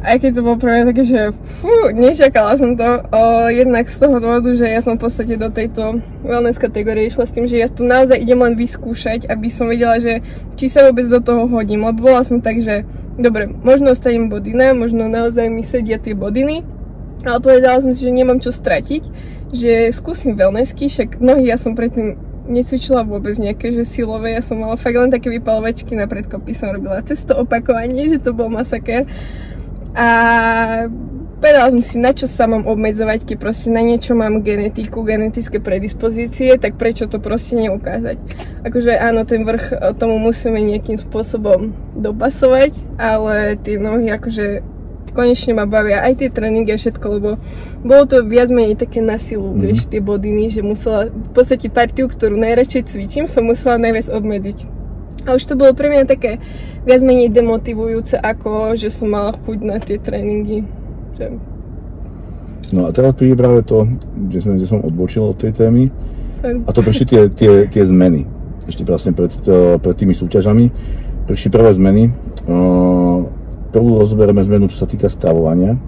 Aj keď to bolo mňa také, že fú, nečakala som to. O, jednak z toho dôvodu, že ja som v podstate do tejto wellness kategórie išla s tým, že ja tu naozaj idem len vyskúšať, aby som vedela, že či sa vôbec do toho hodím. Lebo bola som tak, že dobre, možno ostanem bodina, možno naozaj mi sedia tie bodiny, ale povedala som si, že nemám čo stratiť, že skúsim wellnessky, však nohy ja som predtým necvičila vôbec nejaké, že silové, ja som mala fakt len také vypalovačky na predkopy som robila cez to opakovanie, že to bol masaker. A povedala som si, na čo sa mám obmedzovať, keď proste na niečo mám genetiku, genetické predispozície, tak prečo to proste neukázať. Akože áno, ten vrch tomu musíme nejakým spôsobom dopasovať, ale tie nohy akože konečne ma bavia aj tie tréningy a všetko, lebo bolo to viac menej také na silu, mm-hmm. vieš, tie bodiny, že musela, v podstate partiu, ktorú najradšej cvičím, som musela najviac obmedziť. A už to bolo pre mňa také viac menej demotivujúce, ako že som mala chuť na tie tréningy. Že... No a teraz príde práve to, kde, sme, kde som odbočil od tej témy. A to prišli tie, tie, tie zmeny. Ešte vlastne pred, pred tými súťažami. Prišli prvé zmeny. Prvú rozberieme zmenu, čo sa týka stravovania.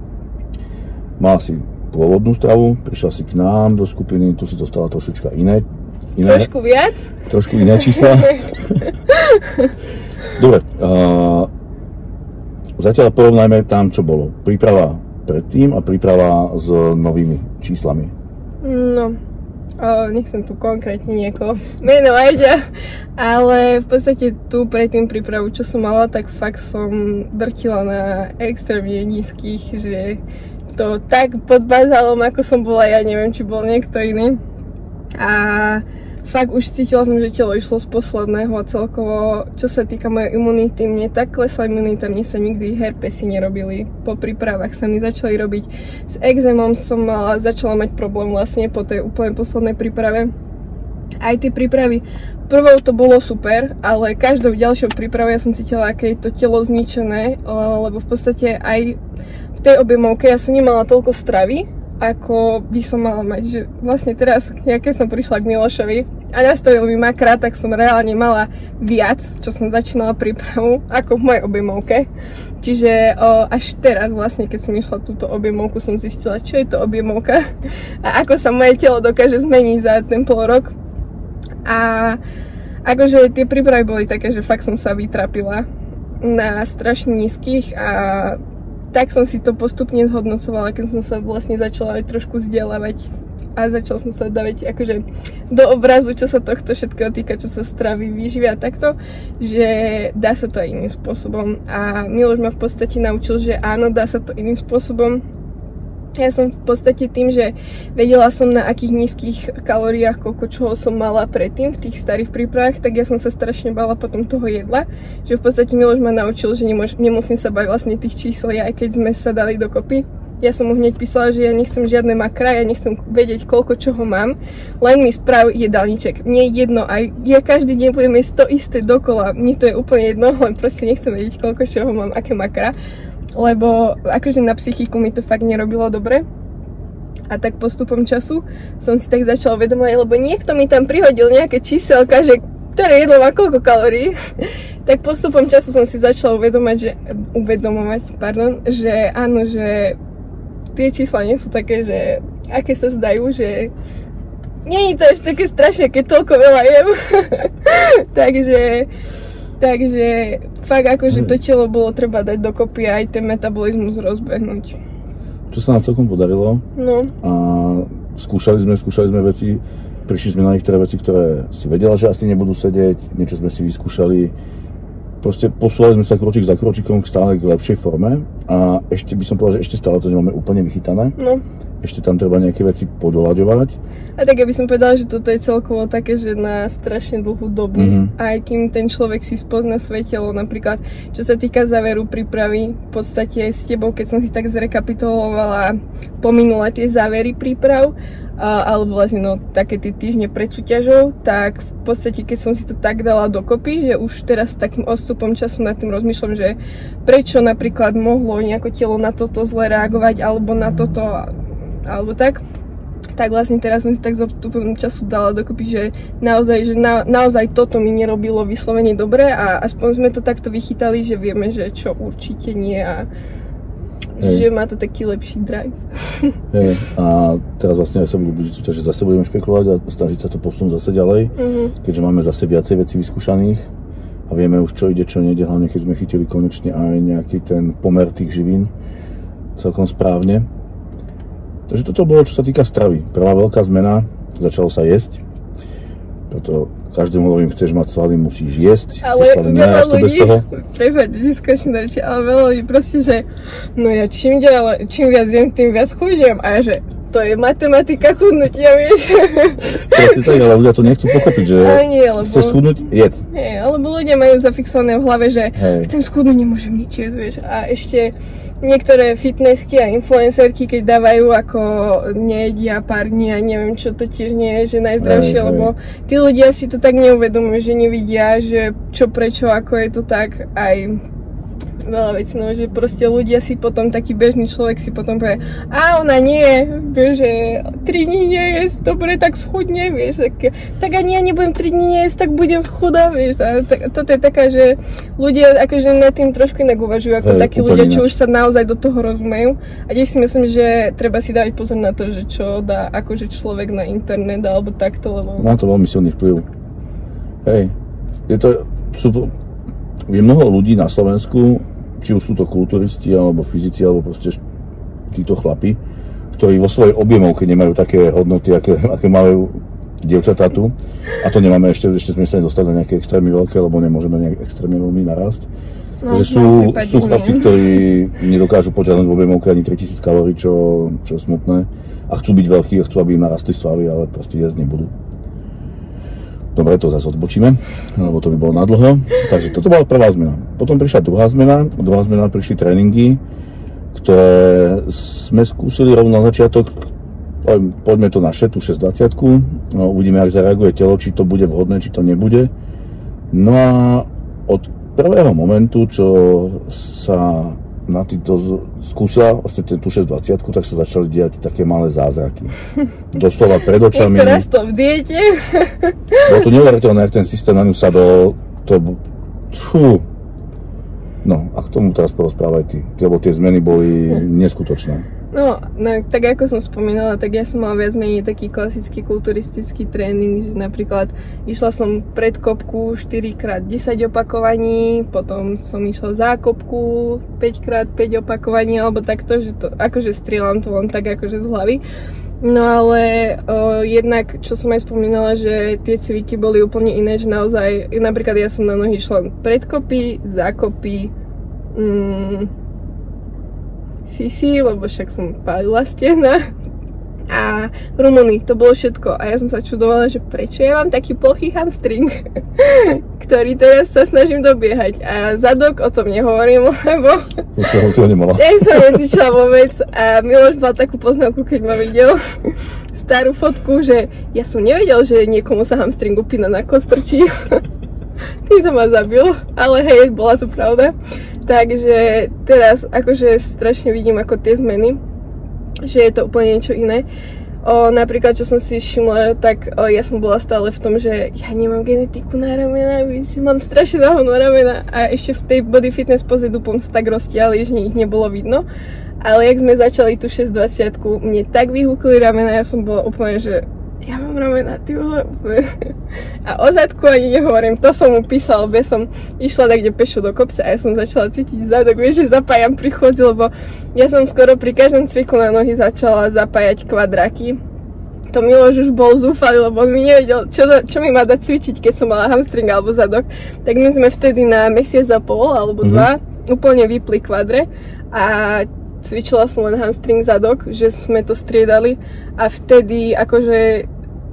Mala si pôvodnú stravu, prišla si k nám do skupiny, tu si dostala trošička iné. iné Trošku viac? Trošku iné čísla. [LAUGHS] Dobre, uh, zatiaľ porovnajme tam, čo bolo. Príprava predtým a príprava s novými číslami. No, o, nechcem tu konkrétne niekoho menovať, ale v podstate tu predtým prípravu, čo som mala, tak fakt som drtila na extrémne nízkych, že to tak pod bazálom, ako som bola ja, neviem, či bol niekto iný. A fakt už cítila som, že telo išlo z posledného a celkovo, čo sa týka mojej imunity, mne tak klesla imunita, mne sa nikdy herpesy nerobili. Po prípravách sa mi začali robiť. S exémom som mala, začala mať problém vlastne po tej úplne poslednej príprave. Aj tie prípravy, prvou to bolo super, ale každou ďalšou prípravou ja som cítila, aké je to telo zničené, lebo v podstate aj v tej objemovke ja som nemala toľko stravy, ako by som mala mať, že vlastne teraz, ja keď som prišla k Milošovi a nastavil mi makrát, tak som reálne mala viac, čo som začínala prípravu, ako v mojej objemovke. Čiže o, až teraz vlastne, keď som išla túto objemovku, som zistila, čo je to objemovka [LAUGHS] a ako sa moje telo dokáže zmeniť za ten pol rok. A akože tie prípravy boli také, že fakt som sa vytrapila na strašne nízkych a tak som si to postupne zhodnocovala, keď som sa vlastne začala aj trošku vzdelávať a začal som sa dávať akože do obrazu, čo sa tohto všetkého týka, čo sa stravy, výživy takto, že dá sa to aj iným spôsobom. A Miloš ma v podstate naučil, že áno, dá sa to iným spôsobom, ja som v podstate tým, že vedela som na akých nízkych kalóriách, koľko čoho som mala predtým v tých starých prípravách, tak ja som sa strašne bala potom toho jedla, že v podstate Miloš ma naučil, že nemôž, nemusím sa bať vlastne tých čísel, aj keď sme sa dali dokopy, ja som mu hneď písala, že ja nechcem žiadne makra, ja nechcem vedieť, koľko čoho mám, len mi sprav jedálniček. Mne je jedno, aj ja každý deň budem jesť to isté dokola, mne to je úplne jedno, len proste nechcem vedieť, koľko čoho mám, aké makra, lebo akože na psychiku mi to fakt nerobilo dobre. A tak postupom času som si tak začala uvedomovať, lebo niekto mi tam prihodil nejaké číselka, že ktoré jedlo má koľko kalórií, [LAUGHS] tak postupom času som si začala uvedomať, že, uvedomovať, pardon, že áno, že tie čísla nie sú také, že aké sa zdajú, že nie je to až také strašné, keď toľko veľa jem. [LAUGHS] takže, takže fakt akože to telo bolo treba dať dokopy a aj ten metabolizmus rozbehnúť. Čo sa nám celkom podarilo. No. A skúšali sme, skúšali sme veci, prišli sme na niektoré veci, ktoré si vedela, že asi nebudú sedieť, niečo sme si vyskúšali proste posúvali sme sa kročík za kročikom k stále k lepšej forme a ešte by som povedal, že ešte stále to nemáme úplne vychytané. No. Ešte tam treba nejaké veci podoľaďovať. A tak ja by som povedala, že toto je celkovo také, že na strašne dlhú dobu. Mm-hmm. Aj kým ten človek si spozna svoje telo, napríklad čo sa týka záveru prípravy, v podstate s tebou, keď som si tak zrekapitulovala, pominula tie závery príprav, alebo vlastne no, také tie týždne pred súťažou, tak v podstate keď som si to tak dala dokopy, že už teraz s takým odstupom času nad tým rozmýšľam, že prečo napríklad mohlo nejako telo na toto zle reagovať, alebo na toto, alebo tak, tak vlastne teraz som si tak s odstupom času dala dokopy, že naozaj, že na, naozaj toto mi nerobilo vyslovene dobre a aspoň sme to takto vychytali, že vieme, že čo určite nie a Hej. že má to taký lepší drive. [LAUGHS] Hej, a teraz vlastne aj sa budú blížiť súťaže, zase budeme špekulovať a snažiť sa to posunúť zase ďalej, uh-huh. keďže máme zase viacej vecí vyskúšaných a vieme už čo ide, čo nejde, hlavne keď sme chytili konečne aj nejaký ten pomer tých živín celkom správne. Takže toto bolo, čo sa týka stravy. Prvá veľká zmena, začalo sa jesť, preto každému hovorím, chceš mať svaly, musíš jesť. Ale veľa ľudí, bez toho. prepáč, neskočím do reči, ale veľa ľudí proste, že no ja čím, ďalej, čím viac jem, tým viac chudnem. A ja že to je matematika chudnutia, vieš. Presne tak, ale ľudia to nechcú pochopiť, že nie, lebo... chceš schudnúť, jedz. Nie, alebo ľudia majú zafixované v hlave, že Hej. chcem schudnúť, nemôžem nič jesť, vieš. A ešte niektoré fitnessky a influencerky, keď dávajú ako nejedia pár dní a neviem čo, to tiež nie je, že najzdravšie, aj, lebo tí ľudia si to tak neuvedomujú, že nevidia, že čo, prečo, ako je to tak. Aj veľa vecí, no, že proste ľudia si potom, taký bežný človek si potom povie, a ona nie, vieš, že 3 dní nie je dobre, tak schudne, vieš, tak, tak ani ja nebudem 3 dní jesť, tak budem schudá, vieš, a tak, toto je taká, že ľudia akože nad tým trošku inak uvažujú, ako Hej, takí ľudia, čo už sa naozaj do toho rozumejú a tiež si myslím, že treba si dávať pozor na to, že čo dá akože človek na internet alebo takto, lebo... Má to veľmi silný vplyv. Hej, je to, sú, je mnoho ľudí na Slovensku, či už sú to kulturisti, alebo fyzici, alebo proste títo chlapi, ktorí vo svojej objemovke nemajú také hodnoty, aké, aké majú dievčatá tu. A to nemáme ešte, ešte sme sa nedostali na nejaké extrémne veľké, lebo nemôžeme nejak extrémne veľmi narásť. No, že sú, sú chlapci, ktorí nedokážu potiahnuť v objemovke ani 3000 kalórií, čo, čo je smutné. A chcú byť veľkí a chcú, aby im narastli svaly, ale proste jesť nebudú. Dobre, to zase odbočíme, lebo to by bolo nadlho. Takže toto bola prvá zmena. Potom prišla druhá zmena. Druhá zmena prišli tréningy, ktoré sme skúsili rovno na začiatok. Poďme to na šetu 620. No, uvidíme, ak zareaguje telo, či to bude vhodné, či to nebude. No a od prvého momentu, čo sa na týto skúsila vlastne ten tú 620, tak sa začali diať také malé zázraky. [LAUGHS] Doslova pred očami. Je to v diete. [LAUGHS] Bolo to neuveriteľné, ak ten systém na ňu sadol. To... Fú. No a k tomu teraz porozprávaj ty, lebo tie zmeny boli neskutočné. No, no, tak ako som spomínala, tak ja som mala viac menej taký klasický kulturistický tréning, že napríklad išla som pred kopku 4x10 opakovaní, potom som išla za kopku 5x5 opakovaní, alebo takto, že to, akože strieľam to len tak akože z hlavy. No ale o, jednak, čo som aj spomínala, že tie cviky boli úplne iné, že naozaj, napríklad ja som na nohy išla predkopy, zákopy, mm, Sisi, lebo však som pálila stehna. a Rumuny, to bolo všetko. A ja som sa čudovala, že prečo ja mám taký plochý hamstring, [LAUGHS] ktorý teraz sa snažím dobiehať. A zadok o tom nehovorím, [LAUGHS] lebo Už ho nemala. ja som necvičila vôbec a Miloš mal takú poznámku, keď ma videl [LAUGHS] starú fotku, že ja som nevedel, že niekomu sa hamstring upína na kostrčí. Tým to ma zabil, ale hej, bola to pravda. Takže teraz akože strašne vidím ako tie zmeny, že je to úplne niečo iné. O, napríklad, čo som si všimla, tak o, ja som bola stále v tom, že ja nemám genetiku na ramena, že mám strašne dlho na ramena a ešte v tej body fitness poze dupom sa tak roztiali, že ich nebolo vidno. Ale jak sme začali tú 620 mne tak vyhúkli ramena, ja som bola úplne, že ja mám ramena, ty vole. A o zadku ani nehovorím, to som mu písal, lebo som išla tak kde pešo do kopca a ja som začala cítiť zadok, vieš, že zapájam pri chodzi, lebo ja som skoro pri každom cviku na nohy začala zapájať kvadráky. To Miloš už bol zúfalý, lebo on mi nevedel, čo, čo mi má dať cvičiť, keď som mala hamstring alebo zadok. Tak my sme vtedy na mesiac a pol alebo dva mm-hmm. úplne vypli kvadre a cvičila som len hamstring zadok, že sme to striedali a vtedy akože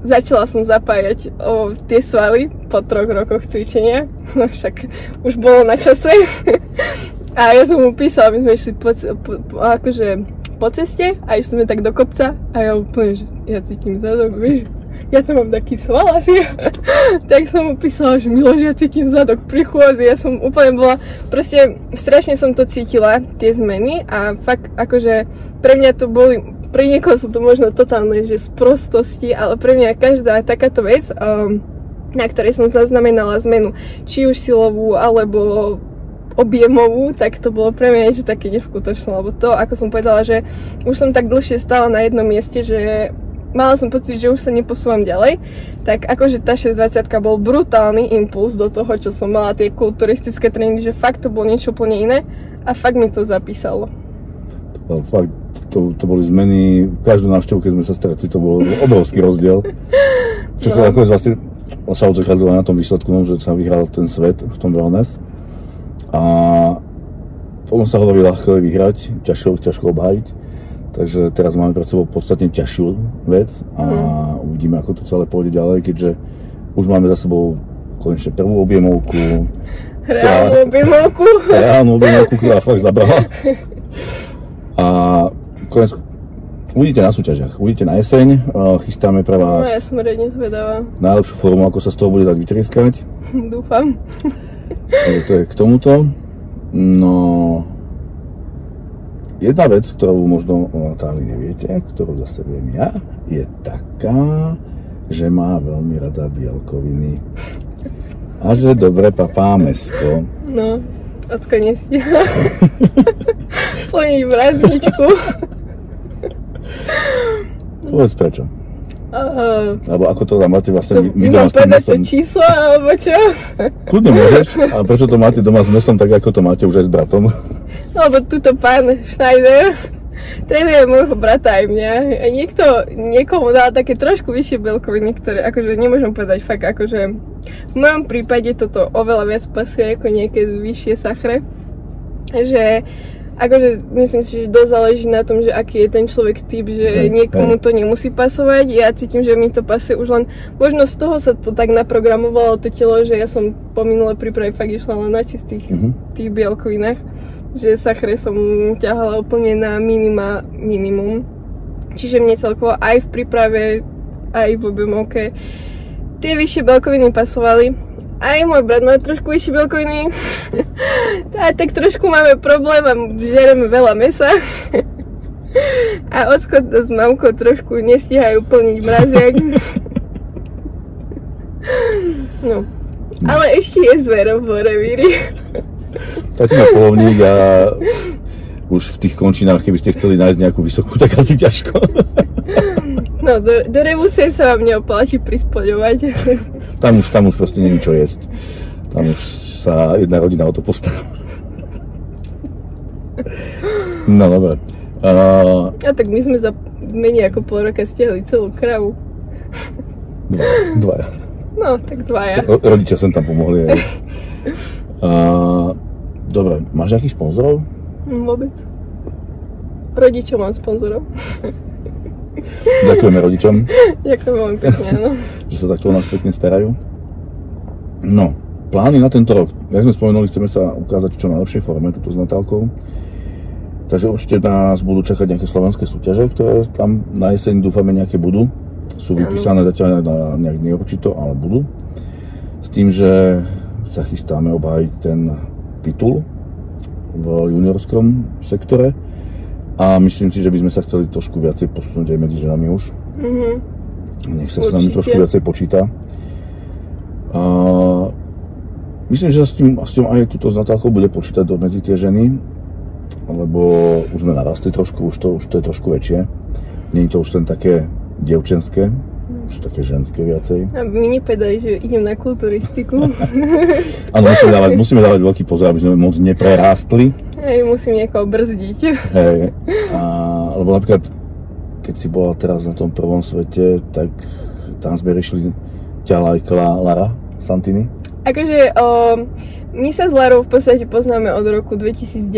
začala som zapájať o, tie svaly po troch rokoch cvičenia, [LAUGHS] no však už bolo na čase. [LAUGHS] a ja som mu písala, my sme išli po, po, po, akože po ceste a išli sme tak do kopca a ja úplne, že ja cítim zadok, vieš, ja tam mám taký sval asi. [LAUGHS] tak som mu písala, že Miloš, ja cítim zadok pri chôdzi, ja som úplne bola, proste strašne som to cítila, tie zmeny a fakt akože pre mňa to boli pre niekoho sú to možno totálne, že z prostosti, ale pre mňa každá takáto vec, um, na ktorej som zaznamenala zmenu, či už silovú, alebo objemovú, tak to bolo pre mňa niečo také neskutočné, lebo to, ako som povedala, že už som tak dlhšie stála na jednom mieste, že mala som pocit, že už sa neposúvam ďalej, tak akože tá 620 bol brutálny impuls do toho, čo som mala, tie kulturistické tréningy, že fakt to bolo niečo úplne iné a fakt mi to zapísalo. To, fakt, to, to boli zmeny, každú návštevu, keď sme sa stretli, to bol obrovský rozdiel. Čo no. ako vlastne sa odzrkadlilo na tom výsledku, no, že sa vyhral ten svet v tom wellness. A potom sa hovorí ľahko vyhrať, ťažko, ťažko obhájiť. Takže teraz máme pred sebou podstatne ťažšiu vec a mm. uvidíme, ako to celé pôjde ďalej, keďže už máme za sebou konečne prvú objemovku. Reálnu objemovku. [LAUGHS] Reálnu objemovku, ktorá fakt zabrala. [LAUGHS] Konec, uvidíte na súťažiach, uvidíte na jeseň, chystáme pre vás no, ja som zvedavá. najlepšiu formu, ako sa z toho bude dať vytrieskať. [LAUGHS] Dúfam. to je k tomuto. No, jedna vec, ktorú možno o Natálii neviete, ktorú zase viem ja, je taká, že má veľmi rada bielkoviny. A že dobre papá mesko. No, ocko nestíha. [LAUGHS] Plniť mrazničku. [LAUGHS] Povedz prečo. Uh, alebo ako to tam máte vlastne my doma s tým mesom. číslo, alebo čo? Kľudne môžeš, ale prečo to máte doma s mesom, tak ako to máte už aj s bratom? No, lebo tuto pán Schneider trénuje môjho brata aj mňa. A niekto, niekomu dá také trošku vyššie bielkoviny, ktoré akože nemôžem povedať fakt akože v mojom prípade toto oveľa viac pasuje ako nejaké vyššie sachre. Že akože myslím si, že dosť záleží na tom, že aký je ten človek typ, že niekomu to nemusí pasovať. Ja cítim, že mi to pasuje už len, možno z toho sa to tak naprogramovalo to telo, že ja som po minulé príprave fakt išla len na čistých mm-hmm. tých bielkovinách, že sachre som ťahala úplne na minima, minimum. Čiže mne celkovo aj v príprave, aj v objemovke tie vyššie bielkoviny pasovali aj môj brat má trošku vyššie bielkoviny. [LAUGHS] a tak trošku máme problém a žereme veľa mesa. [LAUGHS] a Osko s mamkou trošku nestíhajú plniť mraziak. [LAUGHS] no. Ale ešte je zver v revíri. Tati má polovník a už v tých končinách, keby ste chceli nájsť nejakú vysokú, tak asi ťažko. No, do, do Revúcie sa vám neoplatí prispodovať. [LAUGHS] Tam už, tam už proste není čo jesť. Tam už sa jedna rodina o to postará. No, dobre. Uh... A tak my sme za menej ako pol roka stiahli celú kravu. Dva, dvaja. No, tak dvaja. Ro- rodičia sem tam pomohli. Aj. Uh, dobre, máš nejakých sponzorov? Vôbec. Rodičov mám sponzorov. [LAUGHS] Ďakujeme rodičom. Ďakujem veľmi pekne, áno. [LAUGHS] že sa takto o nás pekne starajú. No, plány na tento rok. Jak sme spomenuli, chceme sa ukázať v čo najlepšej forme, túto s Natálkou. Takže určite nás budú čakať nejaké slovenské súťaže, ktoré tam na jeseň dúfame nejaké budú. Sú vypísané zatiaľ na nejak neurčito, ale budú. S tým, že sa chystáme obhájiť ten titul v juniorskom sektore a myslím si, že by sme sa chceli trošku viacej posunúť aj medzi ženami už. Mhm. Nech sa s nami Určite. trošku viacej počíta. A myslím, že sa s tým, s tým aj túto s Natálkou bude počítať do medzi tie ženy, lebo už sme narastli trošku, už to, už to je trošku väčšie. Je to už len také dievčenské, už také ženské viacej. Aby mi nepovedali, že idem na kulturistiku. [LAUGHS] Áno, musíme dávať, musíme dávať veľký pozor, aby sme moc neprerástli. Hej, musím niekoho brzdiť. Hej. A, lebo napríklad, keď si bola teraz na tom prvom svete, tak tam sme riešili ťa lajkla Lara Santini. Akože o, my sa s Larou v podstate poznáme od roku 2019,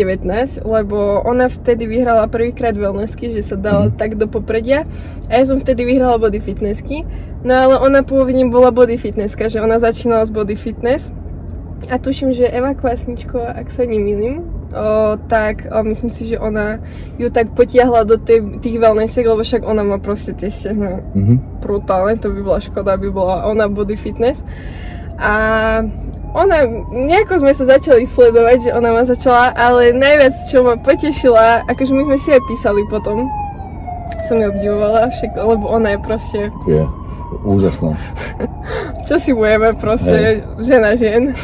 lebo ona vtedy vyhrala prvýkrát wellnessky, že sa dala Mhm. tak do popredia a ja som vtedy vyhrala body fitnessky. No ale ona pôvodne bola body fitnesska, že ona začínala z body fitness a tuším, že Eva Kvasničko, ak sa nemýlim, o, tak o, myslím si, že ona ju tak potiahla do tej, tých wellnessiek, lebo však ona má proste tie stehna Mhm. brutálne, to by bola škoda, aby bola ona body fitness. A ona, nejako sme sa začali sledovať, že ona ma začala, ale najviac, čo ma potešila, akože my sme si aj písali potom, som ju obdivovala, však, lebo ona je proste, Je úžasná. čo si budeme proste, žena žien.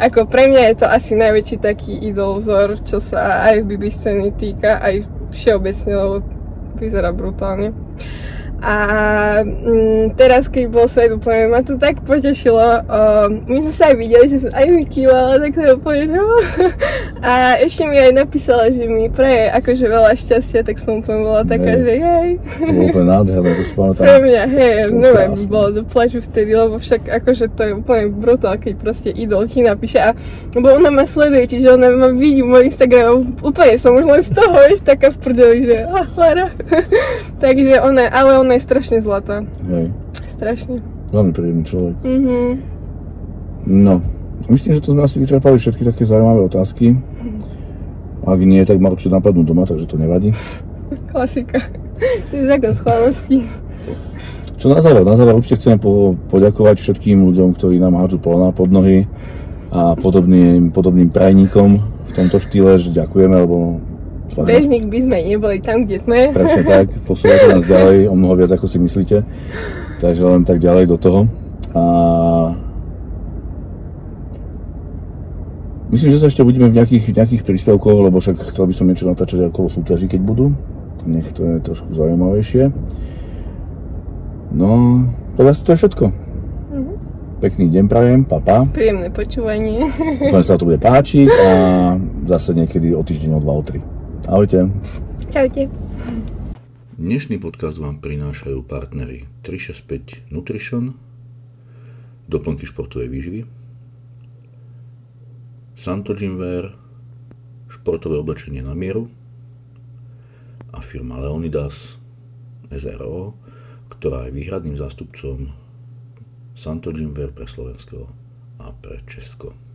Ako pre mňa je to asi najväčší taký idol vzor, čo sa aj v BB scény týka, aj všeobecne, lebo vyzerá brutálne. A mm, teraz, keď bol svet úplne, ma to tak potešilo. Uh, my sme sa aj videli, že som aj mi kývala, tak to úplne, oh. [LAUGHS] A ešte mi aj napísala, že mi praje akože veľa šťastia, tak som úplne bola taká, Hej. že jej. To bolo úplne nádherné, to si Pre pamätám. mňa, hej, To neviem, krásne. bolo do plaču vtedy, lebo však akože to je úplne brutál, keď proste idol ti napíše a lebo ona ma sleduje, čiže ona ma vidí môj Instagram, úplne som už len z toho, vieš, taká v prdeli, že ah, Lara. [LAUGHS] Takže ona, ale ona je strašne zlatá, Hej. strašne. Veľmi príjemný človek. Mhm. No, myslím, že to sme asi vyčerpali všetky také zaujímavé otázky. Ak nie, tak ma určite napadnú doma, takže to nevadí. Klasika. To je zákon schválnosti. Čo na záver? Na záver určite chceme po, poďakovať všetkým ľuďom, ktorí nám hádžu polná pod nohy a podobným, podobným prajníkom v tomto štýle, že ďakujeme, lebo nás- Bez nich by sme neboli tam, kde sme. presne tak, posúvate nás ďalej o mnoho viac, ako si myslíte. Takže len tak ďalej do toho. A Myslím, že sa ešte budeme v nejakých, nejakých príspevkoch, lebo však chcel by som niečo natáčať okolo súťaží, keď budú. Nech to je trošku zaujímavejšie. No, asi to je všetko. Mhm. Pekný deň prajem, papa. Príjemné počúvanie. Dúfam, sa to bude páčiť a zase niekedy o týždeň o 2 o 3. Ahojte. Čaute. Dnešný podcast vám prinášajú partnery 365 Nutrition, doplnky športovej výživy, Santo Gymwear, športové oblečenie na mieru a firma Leonidas SRO, ktorá je výhradným zástupcom Santo Gymwear pre Slovensko a pre Česko.